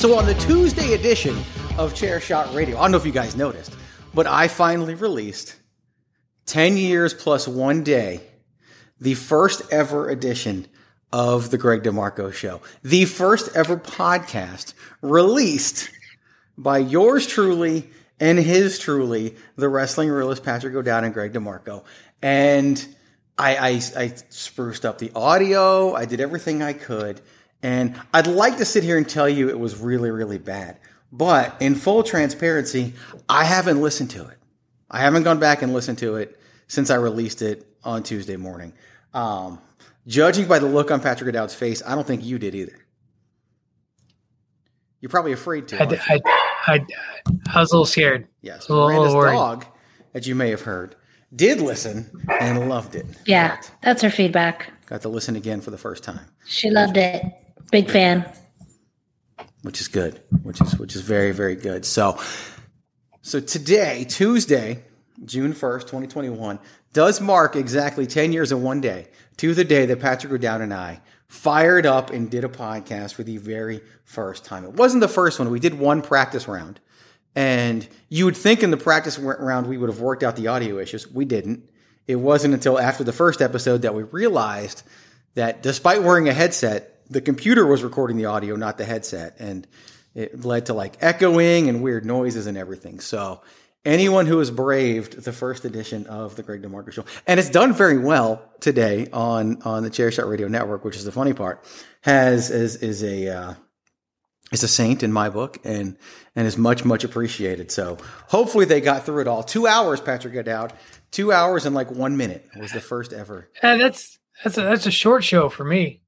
So on the Tuesday edition of Chair Shot Radio, I don't know if you guys noticed, but I finally released 10 years plus one day, the first ever edition of the Greg DeMarco show. The first ever podcast released by yours truly and his truly, the wrestling realist Patrick O'Dowd and Greg DeMarco. And I, I, I spruced up the audio. I did everything I could. And I'd like to sit here and tell you it was really, really bad. But in full transparency, I haven't listened to it. I haven't gone back and listened to it since I released it on Tuesday morning. Um, judging by the look on Patrick O'Dowd's face, I don't think you did either. You're probably afraid to. I, aren't you? I, I, I was a little scared. Yes, A Miranda's worried. dog, as you may have heard, did listen and loved it. Yeah, that's her feedback. Got to listen again for the first time, She loved it. Big fan. which is good. Which is which is very very good. So, so today, Tuesday, June first, twenty twenty one, does mark exactly ten years and one day to the day that Patrick O'Dowd and I fired up and did a podcast for the very first time. It wasn't the first one. We did one practice round. And you would think in the practice round we would have worked out the audio issues. We didn't. It wasn't until after the first episode that we realized that despite wearing a headset, the computer was recording the audio, not the headset. And it led to like echoing and weird noises and everything. So anyone who has braved the first edition of the Greg DeMarco show, and it's done very well today on, on the Chair Shot Radio Network, which is the funny part, has, is, is a, uh, is a saint in my book and and is much much appreciated. So hopefully they got through it all. Two hours, Patrick got out. Two hours and like one minute was the first ever. And that's that's a, that's a short show for me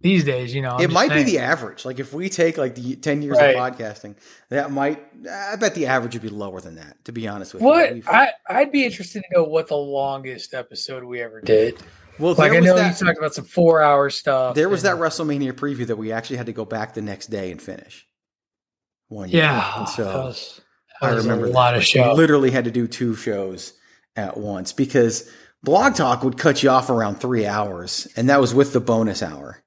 these days. You know, I'm it might saying. be the average. Like if we take like the ten years Right. of podcasting, that might. I bet the average would be lower than that. To be honest with What you, I I'd be interested to know what the longest episode we ever did. well, Like I know that, you talked about some four hour stuff. there was that WrestleMania preview that we actually had to go back the next day and finish. One year. Yeah, and so that was, I that was remember a that. lot of We show. literally had to do two shows at once because Blog Talk would cut you off around three hours, and that was with the bonus hour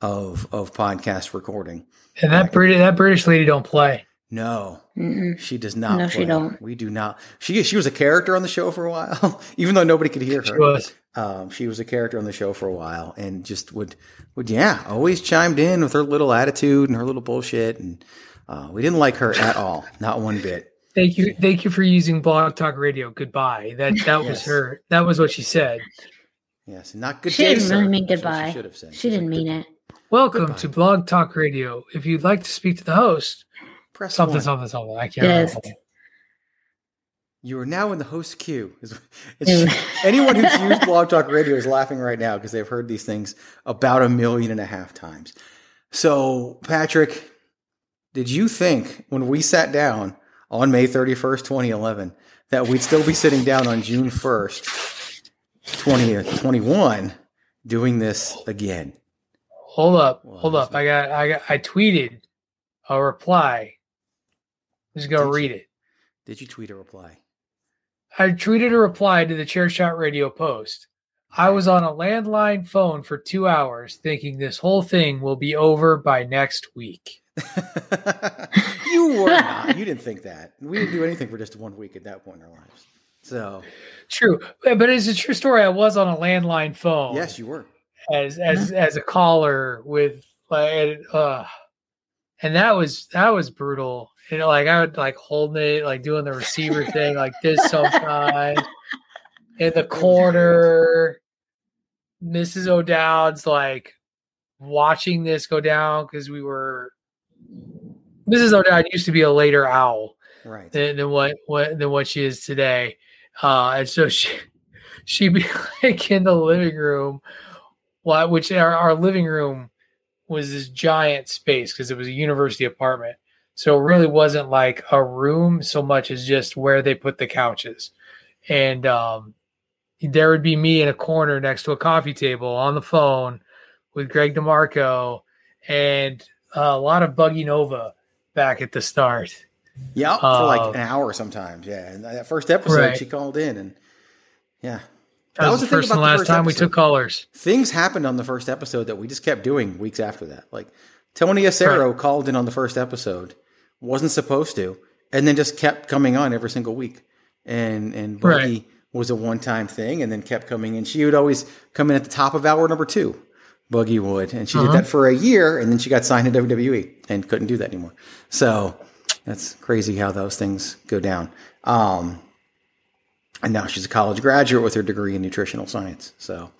of of podcast recording. And that British that British lady don't play. No, Mm-mm. she does not. No, she don't. We do not. She she was a character on the show for a while, even though nobody could hear her. She her. was. Um, she was a character on the show for a while, and just would would yeah, always chimed in with her little attitude and her little bullshit, and uh, we didn't like her at all, not one bit. Thank you, thank you for using Blog Talk Radio. Goodbye. That that was her. That was what she said. Yes, not good. She day, didn't sir. really mean goodbye. She should have said. She didn't mean it. Welcome Goodbye. to Blog Talk Radio. If you'd like to speak to the host, Press something, one. something, something. I can't Yes. remember. You are now in the host queue. It's- it's- anyone who's used Blog Talk Radio is laughing right now because they've heard these things about a million and a half times. So, Patrick, did you think when we sat down on May 31st, 2011, that we'd still be sitting down on June 1st, 2021, doing this again? Hold up, hold up. I got, I got, I tweeted a reply. Just go Did read you? it. Did you tweet a reply? I tweeted a reply to the Chair Shot Radio post. I was on a landline phone for two hours thinking this whole thing will be over by next week. you were not. You didn't think that. We didn't do anything for just one week at that point in our lives. So, True, but it's a true story. I was on a landline phone. yes, you were. as as as a caller with like uh and that was that was brutal you know like i would like holding it like doing the receiver thing like this sometimes in the corner mrs o'dowd's like watching this go down because we were mrs o'dowd used to be a later owl Right. than, than what what than what she is today. Uh, and so she she'd be like in the living room, which our, our living room was this giant space because it was a university apartment. So it really wasn't like a room so much as just where they put the couches. And um, there would be me in a corner next to a coffee table on the phone with Greg DeMarco and a lot of Buggy Nova back at the start. Yeah, for like Uh, an hour sometimes. Yeah, and that first episode Right. she called in, and yeah, That, was, the first and the last time we took callers. Things happened on the first episode that we just kept doing weeks after that. Like Tony Acero called in on the first episode, wasn't supposed to, and then just kept coming on every single week. And and Buggy Right. was a one time thing, and then kept coming in. She would always come in at the top of hour number two. Buggy would, and she Uh-huh. did that for a year, and then she got signed to WWE and couldn't do that anymore. So that's crazy how those things go down. Um, and now she's a college graduate with her degree in nutritional science. So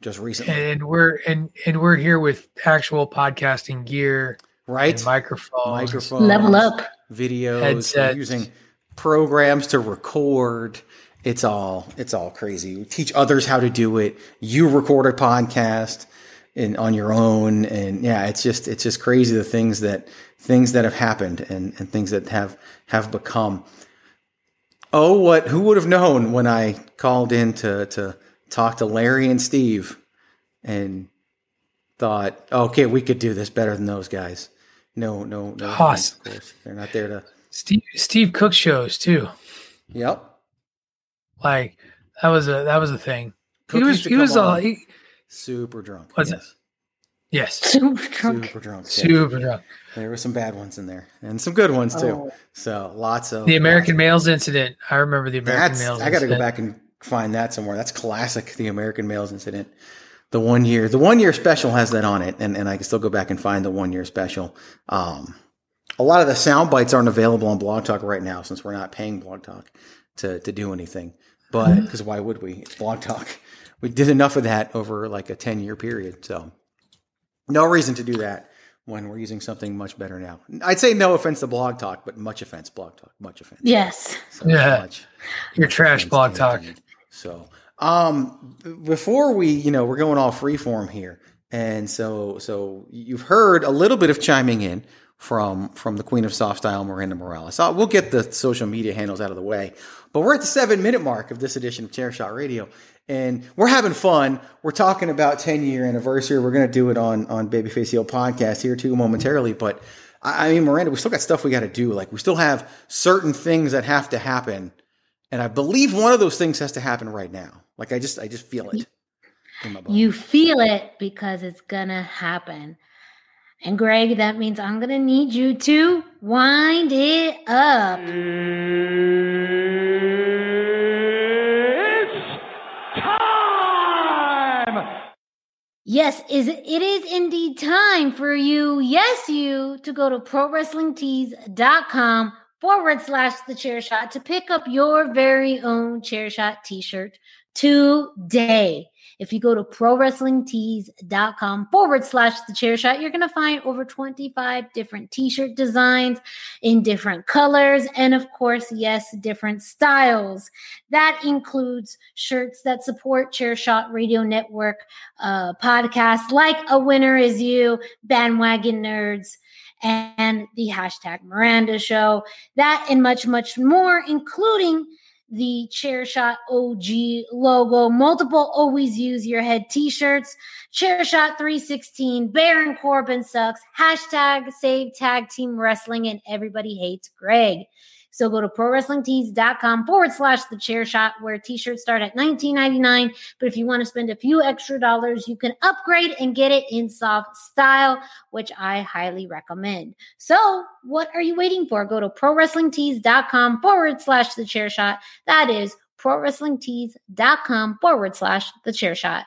just recently, And we're and and we're here with actual podcasting gear, right? and microphones. Microphones, Level up. videos, we're Headsets. using programs to record. It's all it's all crazy. We teach others how to do it. You record a podcast in on your own, and yeah, it's just it's just crazy the things that things that have happened and, and things that have have become. Oh, what who would have known when I called in to to talk to Larry and Steve and thought, okay, we could do this better than those guys. No, no, no. Of course, they're not there to. Steve Steve Cook shows too. Yep. Like that was a that was a thing. Cook he was he was uh, he, super drunk. Was yes. Yes Super drunk. Super drunk. yeah. super drunk. There were some bad ones in there, and some good ones too. Oh. So lots of The American Males incident. I remember the American That's Males. I got to go back and find that somewhere. That's classic. The American Males incident. The one year, the one year special has that on it, and, and I can still go back and find the one year special. Um, a lot of the sound bites aren't available on Blog Talk right now since we're not paying Blog Talk to to do anything. But because why would we? It's Blog Talk. We did enough of that over like a ten year period, so no reason to do that when we're using something much better now. I'd say no offense to Blog Talk, but much offense, Blog Talk, much offense. Yes. So Yeah. much. Your trash blog talk. So, um, before we, you know, we're going all freeform here, and so, so you've heard a little bit of chiming in from from the Queen of Soft Style, Miranda Morales. So we'll get the social media handles out of the way, but we're at the seven minute mark of this edition of Chair Shot Radio, and we're having fun. We're talking about ten year anniversary. We're going to do it on on Babyface Heel podcast here too momentarily, but. I I mean, Miranda, we still got stuff we got to do. Like, we still have certain things that have to happen and I believe one of those things has to happen right now. Like I just I just feel it. You feel it because it's gonna happen. And Greg, that means I'm gonna need you to wind it up. It's time. Yes, is it is indeed time for you, yes, you, to go to prowrestlingtees.com forward slash the chair shot to pick up your very own chair shot t-shirt today. If you go to prowrestlingtees.com forward slash the chair shot, you're going to find over 25 different t shirt designs in different colors. And of course, yes, different styles. That includes shirts that support Chair Shot Radio Network uh, podcasts like A Winner Is You, Bandwagon Nerds and the hashtag Miranda Show. That and much, much more, including the Chair Shot OG logo, multiple always use your head t shirts, Chair Shot 316, Baron Corbin sucks, hashtag save tag team wrestling, and everybody hates Greg. So go to prowrestlingtees.com forward slash the chair shot where t-shirts start at $19.99. But if you want to spend a few extra dollars, you can upgrade and get it in soft style, which I highly recommend. So what are you waiting for? Go to prowrestlingtees.com forward slash the chair shot. That is prowrestlingtees.com forward slash the chair shot.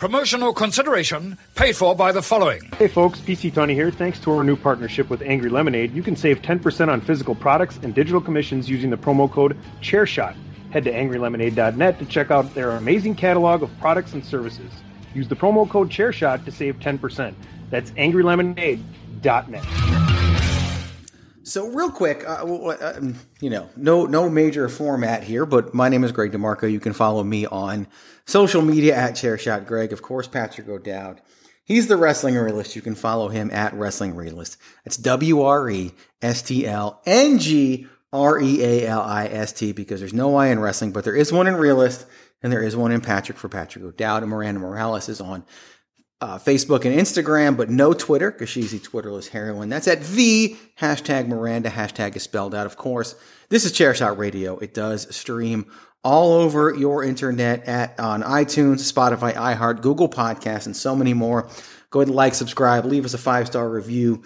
Promotional consideration paid for by the following. Hey folks, PC Tony here. Thanks to our new partnership with Angry Lemonade, you can save 10% on physical products and digital commissions using the promo code ChairShot. Head to angrylemonade.net to check out their amazing catalog of products and services. Use the promo code ChairShot to save 10%. That's angrylemonade.net. So real quick, uh, uh, you know, no no major format here, but my name is Greg DeMarco. You can follow me on social media at Chairshot Greg. Of course, Patrick O'Dowd. He's the wrestling realist. You can follow him at Wrestling Realist. It's W R E S T L N G R E A L I S T because there's no I in wrestling, but there is one in realist and there is one in Patrick for Patrick O'Dowd. And Miranda Morales is on uh, Facebook and Instagram, but no Twitter because she's the Twitterless heroine. That's at the hashtag Miranda. Hashtag is spelled out, of course. This is Chairshot Radio. It does stream all over your internet at on iTunes, Spotify, iHeart, Google Podcasts, and so many more. Go ahead and like, subscribe, leave us a five star review.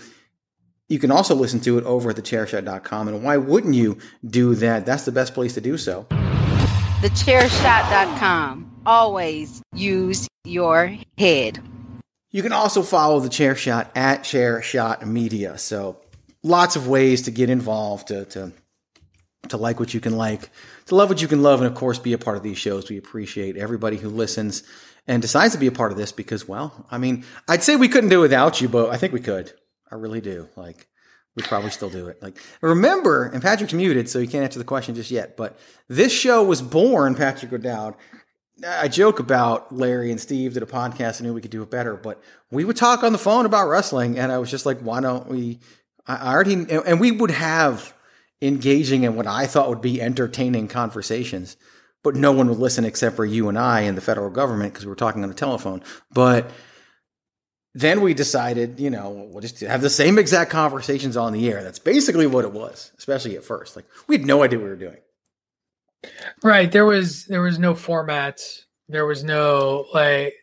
You can also listen to it over at thechairshot.com. And why wouldn't you do that? That's the best place to do so. Thechairshot.com. Always use your head. You can also follow the Chair Shot at Chair Shot Media. So lots of ways to get involved, to, to to like what you can like, to love what you can love, and of course be a part of these shows. We appreciate everybody who listens and decides to be a part of this because, well, I mean, I'd say we couldn't do it without you, but I think we could. I really do. Like, we'd probably still do it. Like, remember, and Patrick's muted, so he can't answer the question just yet, but this show was born, Patrick O'Dowd, I joke about Larry and Steve did a podcast and knew we could do it better, but we would talk on the phone about wrestling, and I was just like, why don't we? I already, and we would have engaging in what I thought would be entertaining conversations, but no one would listen except for you and I and the federal government because we were talking on the telephone. But then we decided, you know, we'll just have the same exact conversations on the air. That's basically what it was, especially at first. Like we had no idea what we were doing. Right. There was there was no formats. There was no like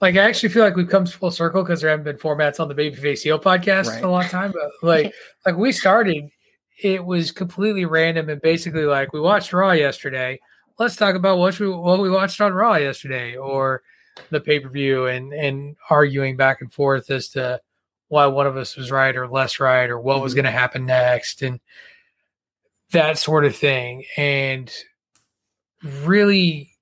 like I actually feel like we've come full circle because there haven't been formats on the Babyface Heel podcast right. in a long time. But like like we started, it was completely random and basically like we watched Raw yesterday. let's talk about what we what we watched on Raw yesterday or the pay per view, and and arguing back and forth as to why one of us was right or less right or what was Mm-hmm. going to happen next, and that sort of thing, and really.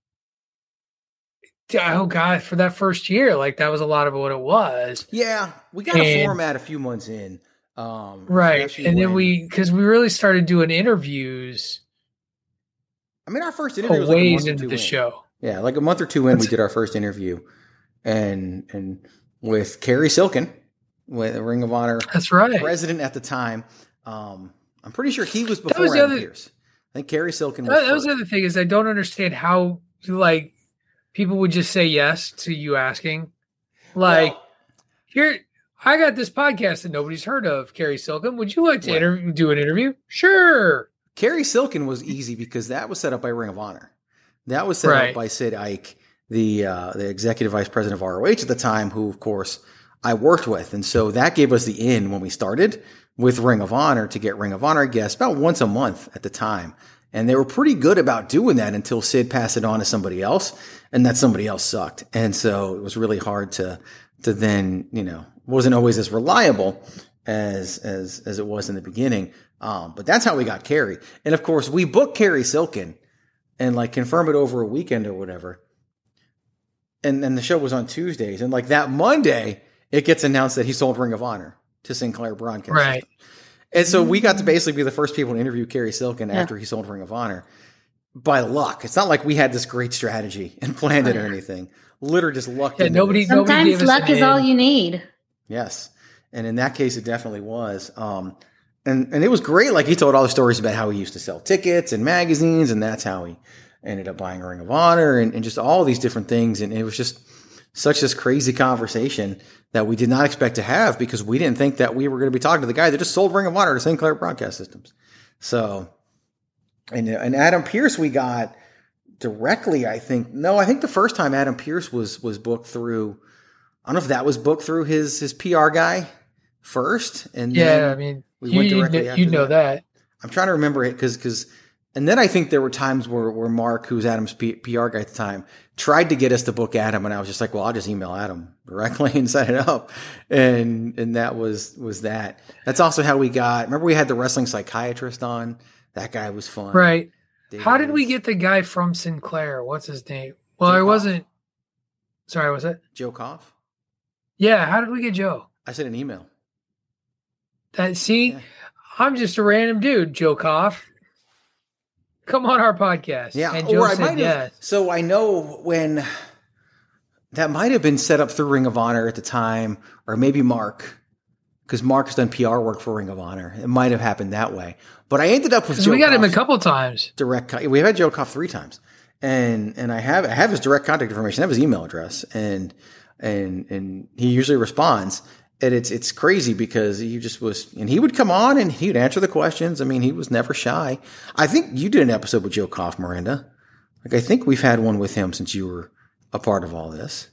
Oh God! For that first year, like that was a lot of what it was. Yeah, we got a format a few months in. Um, right and then we because we really started doing interviews I mean, our first interview was like a month into the in. show Yeah, like a month or two in, we did our first interview, and and with Cary Silkin, with the Ring of Honor that's right president at the time. Um, I'm pretty sure he was That before was the Adam other- Pearce. I think Cary Silkin was. that, that was the other thing is i don't understand how like people would just say yes to you asking like Well, here i got this podcast that nobody's heard of cary silkin. Would you like to interview, do an interview? Sure. Cary Silkin was easy because that was set up by Ring of Honor. That was set Right. up by Sid Ike, the uh, the executive vice president of ROH at the time, who of course I worked with, and so that gave us the in when we started with Ring of Honor to get Ring of Honor guests about once a month at the time, and they were pretty good about doing that until Sid passed it on to somebody else, and that somebody else sucked, and so it was really hard to to then you know wasn't always as reliable as as as it was in the beginning. Um, but that's how we got Cary, and of course we booked Cary Silkin and like confirm it over a weekend or whatever. And then the show was on Tuesdays, and like that Monday, it gets announced that he sold Ring of Honor to Sinclair Broadcast. Right. And so we got to basically be the first people to interview Cary Silkin Yeah. after he sold Ring of Honor. By luck, it's not like we had this great strategy and planned it or anything. Literally just lucked. Yeah, nobody- nobody Sometimes gave luck is all you need. Yes. And in that case, it definitely was. Um, and, and it was great. Like he told all the stories about how he used to sell tickets and magazines, and that's how he ended up buying a Ring of Honor and, and just all these different things. And it was just such this crazy conversation that we did not expect to have because we didn't think that we were going to be talking to the guy that just sold Ring of Honor to Sinclair Broadcast Systems. So, and, and Adam Pearce, we got directly, I think. No, I think the first time Adam Pearce was was booked through. I don't know if that was booked through his his PR guy first, and yeah then i mean we you, went you, directly kn- after you know that. I'm trying to remember it because because, and then I think there were times where where Mark, who's Adam's P- PR guy at the time, tried to get us to book Adam, and I was just like, well, I'll just email Adam directly and set it up, and and that was was that. That's also how we got. Remember, we had the wrestling psychiatrist on. That guy was fun, right David how did we get the guy from sinclair what's his name well Joe i Koff. wasn't sorry was it Joe Koff? yeah how did we get joe I sent an email. that see Yeah. i'm just a random dude joe koff come on our podcast Yeah, and joe or I said might have. So I know when that might have been set up through Ring of Honor at the time, or maybe Mark, because Mark has done PR work for Ring of Honor. It might have happened that way. But I ended up with Joe we got him a couple times direct. con- We've had Joe Koff three times, and and I have I have his direct contact information. I have his email address, and and and he usually responds. And it's it's crazy because he just was, and he would come on and he would answer the questions. I mean, he was never shy. I think you did an episode with Joe Koff, Miranda. Like I think we've had one with him since you were a part of all this.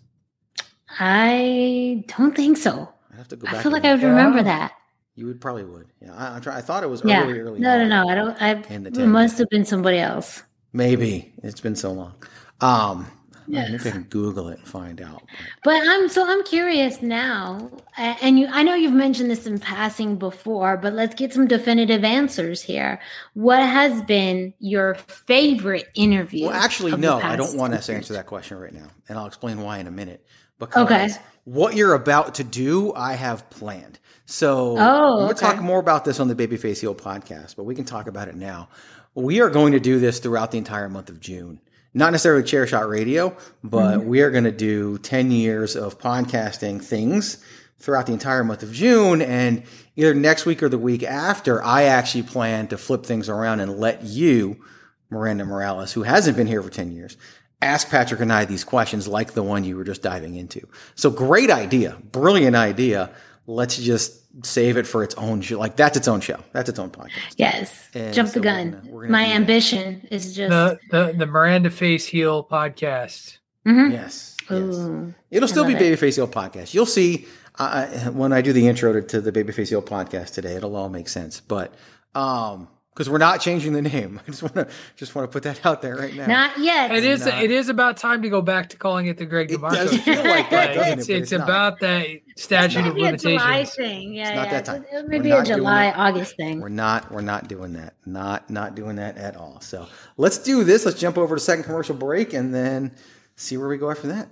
I don't think so. I have to go back. I feel like I would remember Yeah. that. You would probably would. Yeah, I, I, try, I thought it was Yeah. early, early. No, no, no. I don't. I In the it ten must have been somebody else. Maybe it's been so long. Um, Yes. maybe I can Google it and find out. But I'm so I'm curious now, and you. I know you've mentioned this in passing before, but let's get some definitive answers here. What has been your favorite interview? Well, actually, no, I don't want to answer that question right now, and I'll explain why in a minute. Because Okay. What you're about to do, I have planned. So Oh, we'll okay. talk more about this on the Babyface Heel podcast, but we can talk about it now. We are going to do this throughout the entire month of June. Not necessarily Chair Shot Radio, but Mm-hmm. we are going to do 10 years of podcasting things throughout the entire month of June. And either next week or the week after, I actually plan to flip things around and let you, Miranda Morales, who hasn't been here for 10 years, ask Patrick and I these questions like the one you were just diving into. So great idea, brilliant idea. Let's just save it for its own show. Like that's its own show. That's its own podcast. Yes, And jump so the we're gun. gonna- we're gonna My ambition is just. the, the the miranda face heel podcast Mhm. Yes. yes. It'll still be love it. Babyface Heel podcast. You'll see uh, when I do the intro to, to the Babyface Heel podcast today. It'll all make sense. But um, because we're not changing the name. I just want to just want to put that out there right now. Not yet. It is. not- It is about time to go back to calling it the Greg It does feel like that, doesn't it? it's But it's it's about that statute of Maybe a July limitations. thing. Yeah, It's not yeah. that time. It We're may be a July. August thing. We're not we're not doing that. Not not doing that at all. So let's do this. Let's jump over to second commercial break and then see where we go after that.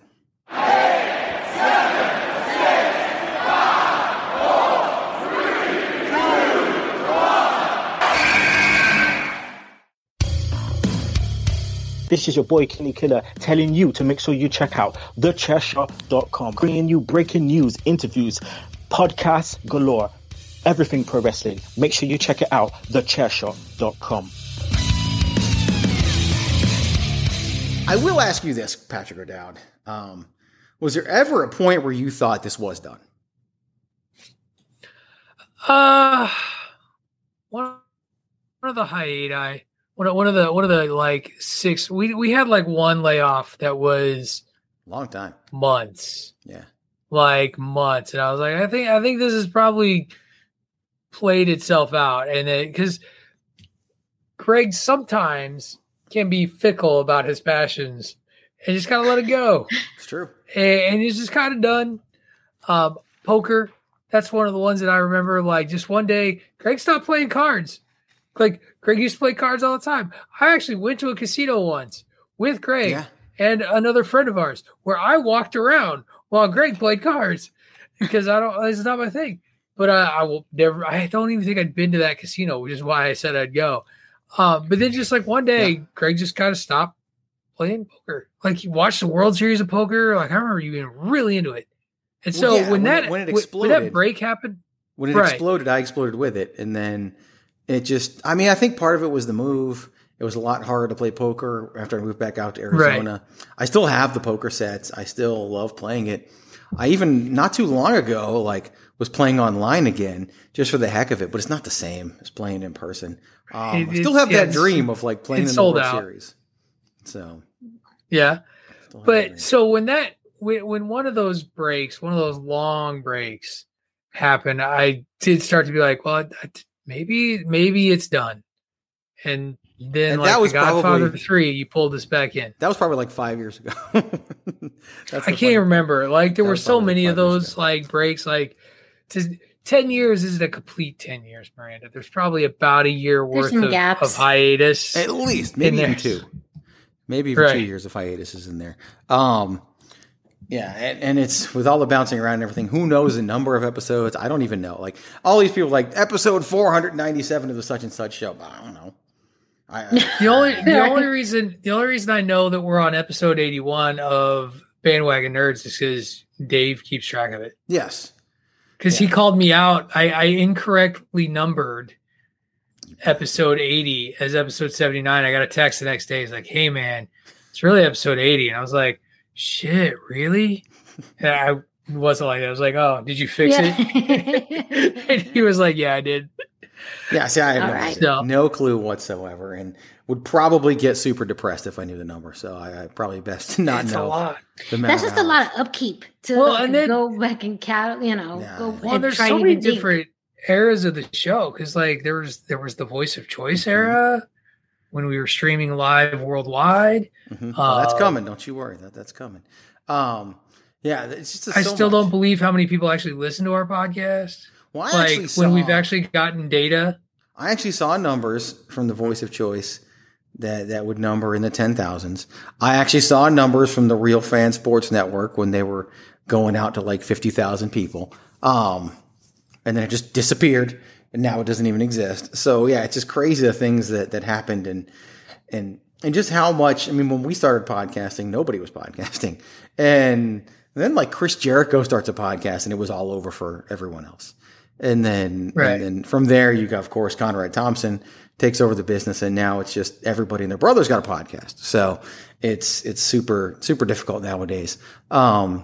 This is your boy Kenny Killer telling you to make sure you check out thechairshot.com, bringing you breaking news, interviews, podcasts galore, everything pro wrestling. Make sure you check it out, thechairshot.com. I will ask you this, Patrick O'Dowd. Um, was there ever a point where you thought this was done? Uh, one one of the hiati, one of, one of the one of the like six. We we had like one layoff that was Long time. months, Yeah. like months, and I was like, I think I think this has probably played itself out, and it because craig sometimes can be fickle about his passions and just kind of let it go. It's true. and, and it's just kind of done. Um, poker, that's one of the ones that I remember. Like just one day, craig stopped playing cards. Like Greg used to play cards all the time. I actually went to a casino once with Greg Yeah. and another friend of ours, where I walked around while Greg played cards because I don't. It's not my thing. But I, I will never. I don't even think I'd been to that casino, which is why I said I'd go. Um, but then just like one day, Yeah. Greg just kind of stopped playing poker. Like he watched the World Series of poker. Like I remember you being really into it. And Well, so yeah, when, when that it- when it when- when exploded- that break happened, When it Right. exploded, I exploded with it. And then it just, I mean, I think part of it was the move. It was a lot harder to play poker after I moved back out to Arizona. I still have the poker sets. I still love playing it. I even not too long ago, like, was playing online again just for the heck of it, but it's not the same as playing in person. Um, I still have that dream of like playing in the World out. Series. So, yeah. still have that But so when that when, when one of those breaks, one of those long breaks happened, I did start to be like, well, I- maybe maybe it's done. And then And like that was the Godfather probably- three, you pulled this back in. that was probably like five years ago. That's I can't funny- remember. Like there That were so many of those like breaks. Like to, ten years isn't a complete ten years, Miranda. There's probably about a year There's worth of, gaps. of hiatus. At least, maybe even two. Maybe even two years of hiatus is in there. Um, yeah, and, and it's with all the bouncing around and everything. Who knows the number of episodes? I don't even know. Like all these people, like episode four hundred ninety-seven of the such and such show. I don't know. I, I- The only the only reason the only reason I know that we're on episode eighty one of Bandwagon Nerds is because Dave keeps track of it. yes, Because he called me out. I, I incorrectly numbered episode eighty as episode seventy nine. I got a text the next day. He's like, "Hey man, it's really episode 80. and I was like, "Shit, really?" And I wasn't like that. I was like, "Oh, did you fix it?" And he was like, "Yeah, I did." yeah. See, I have All no, right. idea. No clue whatsoever, and would probably get super depressed if I knew the number. So I, I probably best to not It's know. a lot. That's of just a lot of upkeep to Well, like, and then- go back and cat, you know, Yeah. go Well, and there's try so many even think. different eras of the show because, like, there was there was the Voice of Choice Mhm. era when we were streaming live worldwide. Mhm. Oh, that's Uh, coming. Don't you worry. That that's coming. Um, yeah, it's just I so still much. don't believe how many people actually listen to our podcast. Well, I like actually when we've actually gotten data. I actually saw numbers from the Voice of Choice that that would number in the ten thousands. I actually saw numbers from the Real Fan Sports Network when they were going out to like fifty thousand people, um, and then it just disappeared, and now it doesn't even exist. So yeah, it's just crazy the things that that happened and and and just how much. I mean, when we started podcasting, nobody was podcasting, and then like Chris Jericho starts a podcast, and it was all over for everyone else. And then, Right. and then from there, you got, of course, Conrad Thompson takes over the business, and now it's just everybody and their brother's got a podcast. So it's it's super super difficult nowadays. Um,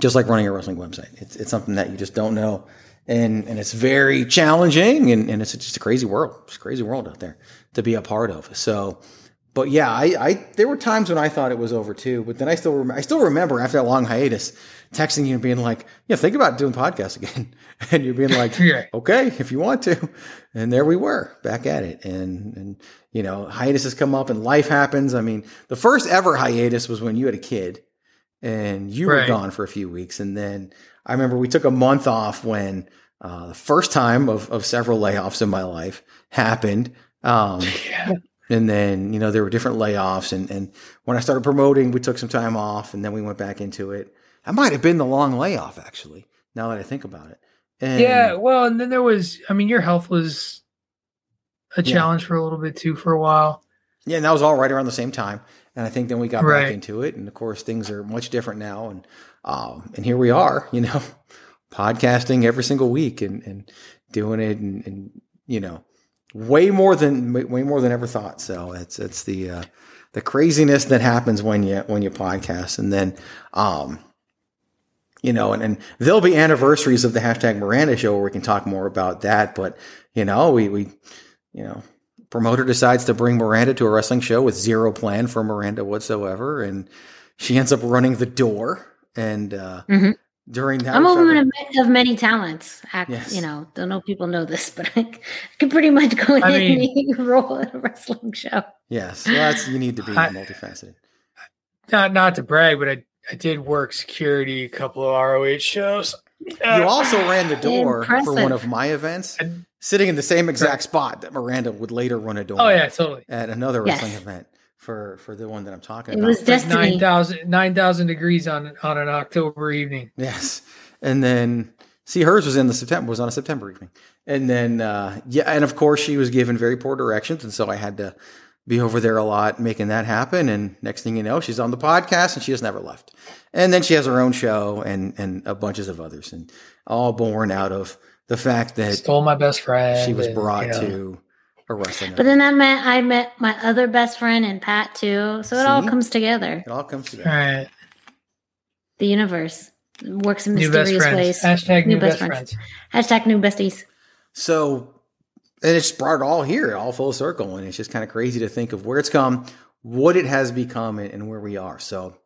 just like running a wrestling website, it's it's something that you just don't know, and and it's very challenging, and, and it's just a crazy world. It's a crazy world out there to be a part of. So but yeah, I, I there were times when I thought it was over too. But then I still rem- I still remember after that long hiatus, texting you and being like, "Yeah, think about doing podcasts again," and you're being like, Yeah. "Okay, if you want to." And there we were back at it, and and you know, hiatus has come up and life happens. I mean, the first ever hiatus was when you had a kid, and you were gone for a few weeks, and then I remember we took a month off when uh, the first time of of several layoffs in my life happened. Um, Yeah. and then, you know, there were different layoffs. And, and when I started promoting, we took some time off and then we went back into it. That might have been the long layoff, actually, now that I think about it. And Yeah, well, and then there was, I mean, your health was a Yeah. challenge for a little bit too for a while. Yeah, and that was all right around the same time. And I think then we got Right. back into it. And of course, things are much different now. And um, and here we are, you know, podcasting every single week and, and doing it and, and you know, way more than way more than ever thought. So it's it's the uh, the craziness that happens when you when you podcast. And then um you know, and, and there'll be anniversaries of the hashtag Miranda show where we can talk more about that. But, you know, we, we, you know, promoter decides to bring Miranda to a wrestling show with zero plan for Miranda whatsoever. And she ends up running the door. And, uh, Mhm. during that, I'm a woman of, of many talents. Act, Yes. You know, don't know if people know this, but I could pretty much go in I any role at a wrestling show. yes, well, that's, you need to be I- multifaceted. Not not to brag, but I, I did work security a couple of ROH shows. You also ran the door for one of my events, sitting in the same exact spot that Miranda would later run a door. Oh yeah, totally. at another Yes. wrestling event for for the one that I'm talking It about. It was Like destiny. 9,000 9,000 degrees on on an October evening. Yes. And then see hers was in the September was on a September evening. And then uh yeah, and of course she was given very poor directions and so I had to be over there a lot making that happen and next thing you know she's on the podcast and she has never left. And then she has her own show and and a bunches of others and all born out of the fact that Stole my best friend. she was and, brought you know. to a wrestling But then that meant I met my other best friend and Pat too. So it all comes together. It all comes together. All right. The universe works in New mysterious friends. ways. Hashtag new, best, friends. Hashtag new besties. So, and it's brought it all here, all full circle. And it's just kind of crazy to think of where it's come, what it has become, and, and where we are. So,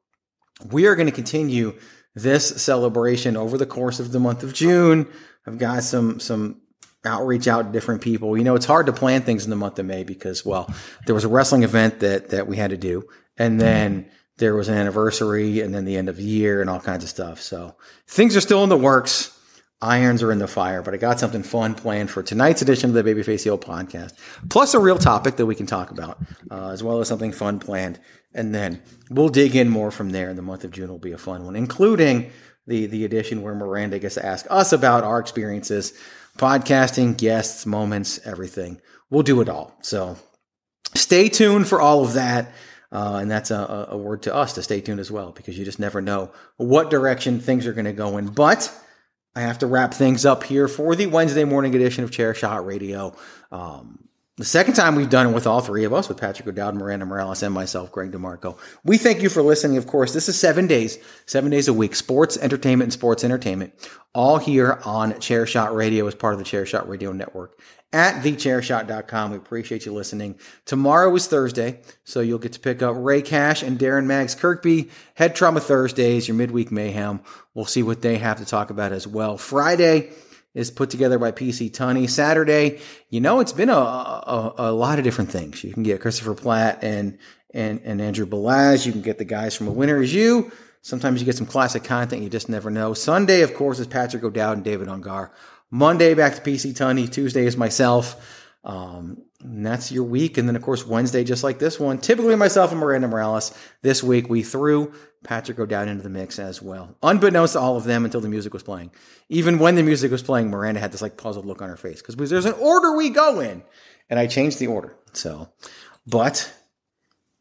we are going to continue this celebration over the course of the month of June. I've got some, some outreach out to different people. You know, it's hard to plan things in the month of May because, well, there was a wrestling event that, that we had to do. And then there was an anniversary and then the end of the year and all kinds of stuff. So things are still in the works irons are in the fire, but I got something fun planned for tonight's edition of the Babyface Heel podcast, plus a real topic that we can talk about, uh, as well as something fun planned. And then we'll dig in more from there. The month of June will be a fun one, including the the edition where Miranda gets to ask us about our experiences, podcasting, guests, moments, everything. We'll do it all. So stay tuned for all of that. Uh, and that's a, a- word to us to stay tuned as well, because you just never know what direction things are going to go in. But I have to wrap things up here for the Wednesday morning edition of Chair Shot Radio. Um, the second time we've done it with all three of us, with Patrick O'Dowd, Miranda Morales, and myself, Greg DeMarco. We thank you for listening. Of course, this is seven days, seven days a week, sports, entertainment, and sports entertainment, all here on Chair Shot Radio as part of the Chair Shot Radio Network at thechairshot.com. We appreciate you listening. Tomorrow is Thursday, so you'll get to pick up Ray Cash and Darren Maggs Kirkby. Head Trauma Thursdays, your midweek mayhem. We'll see what they have to talk about as well. Friday is put together by PC Tunney. Saturday, you know, it's been a, a, a lot of different things. You can get Christopher Platt and, and, and Andrew Belaz. You can get the guys from A Winner Is You. Sometimes you get some classic content you just never know. Sunday, of course, is Patrick O'Dowd and David Ungar. Monday, back to PC Tunney. Tuesday is myself. Um, and that's your week. And then, of course, Wednesday, just like this one, typically myself and Miranda Morales. This week, we threw Patrick O'Dowd into the mix as well, unbeknownst to all of them until the music was playing. Even when the music was playing, Miranda had this like puzzled look on her face because there's an order we go in. And I changed the order. So, but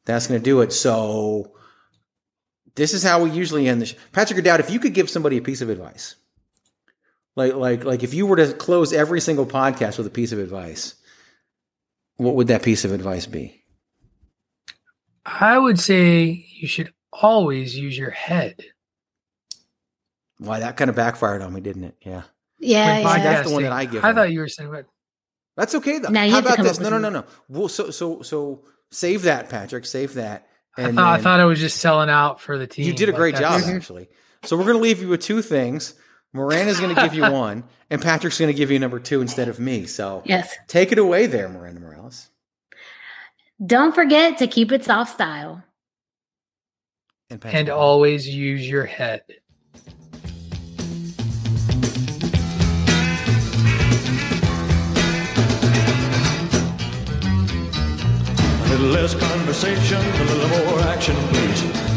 that's going to do it. So, this is how we usually end the show. Patrick O'Dowd, if you could give somebody a piece of advice, like like like if you were to close every single podcast with a piece of advice, what would that piece of advice be? I would say you should always use your head. Why that kind of backfired on me, didn't it? Yeah. Yeah, yeah. That's the one that. I give I them. thought you were saying, but That's okay though. Now How about this? up No, no, no, no. Well, so so so save that, Patrick. Save that. I And thought, I thought I was just selling out for the team. you did a great job, that's- mm-hmm. actually. So we're going to leave you with two things. Miranda's going to give you one, and Patrick's going to give you number two instead of me. So Yes. take it away there, Miranda Morales. Don't forget to keep it soft style. And, And always use your head. A little less conversation, a little more action, please.